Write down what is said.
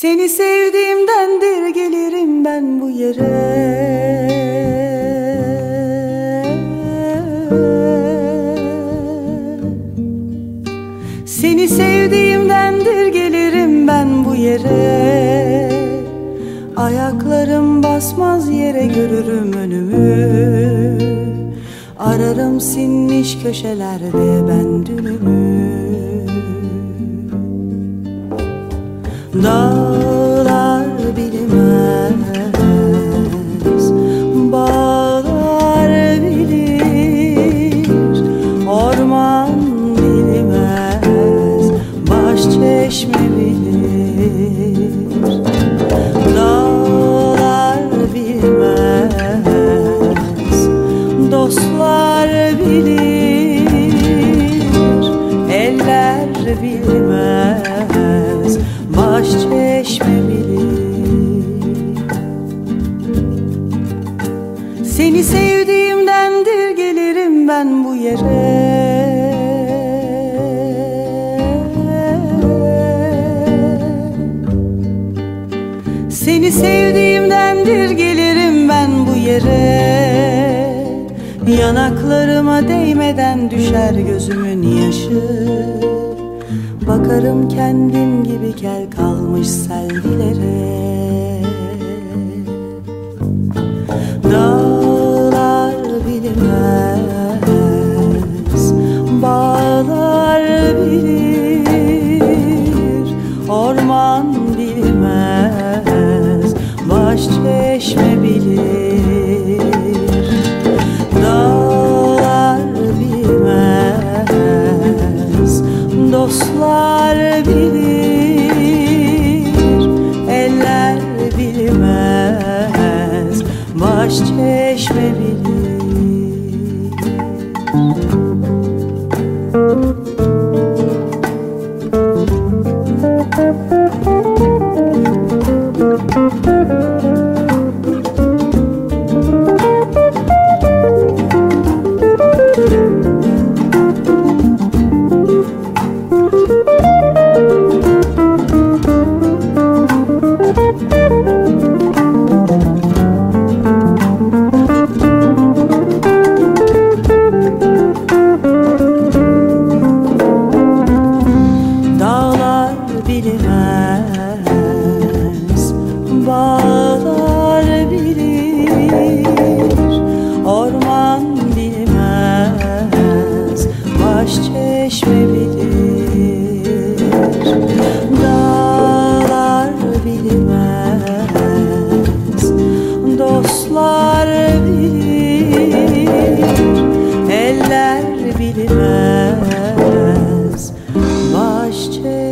Seni sevdiğimdendir gelirim ben bu yere. Seni sevdiğimdendir gelirim ben bu yere. Ayaklarım basmaz yere görürüm önümü. Ararım sinmiş köşelerde ben dünümü Dostlar bilir Eller bilmez Baş çeşme bilir. Seni sevdiğimdendir gelirim ben bu yere. Seni sevdiğimdendir gelirim ben bu yere Yanaklarıma değmeden düşer gözümün yaşı. Bakarım kendim gibi kel kalmış selvilere dostlar bilir Eller bilmez. Baş çeşme bilir. bağlar bilir Orman bilmez baş çeşme bilir. Dağlar bilmez dostlar bilir Eller bilmez baş çeşme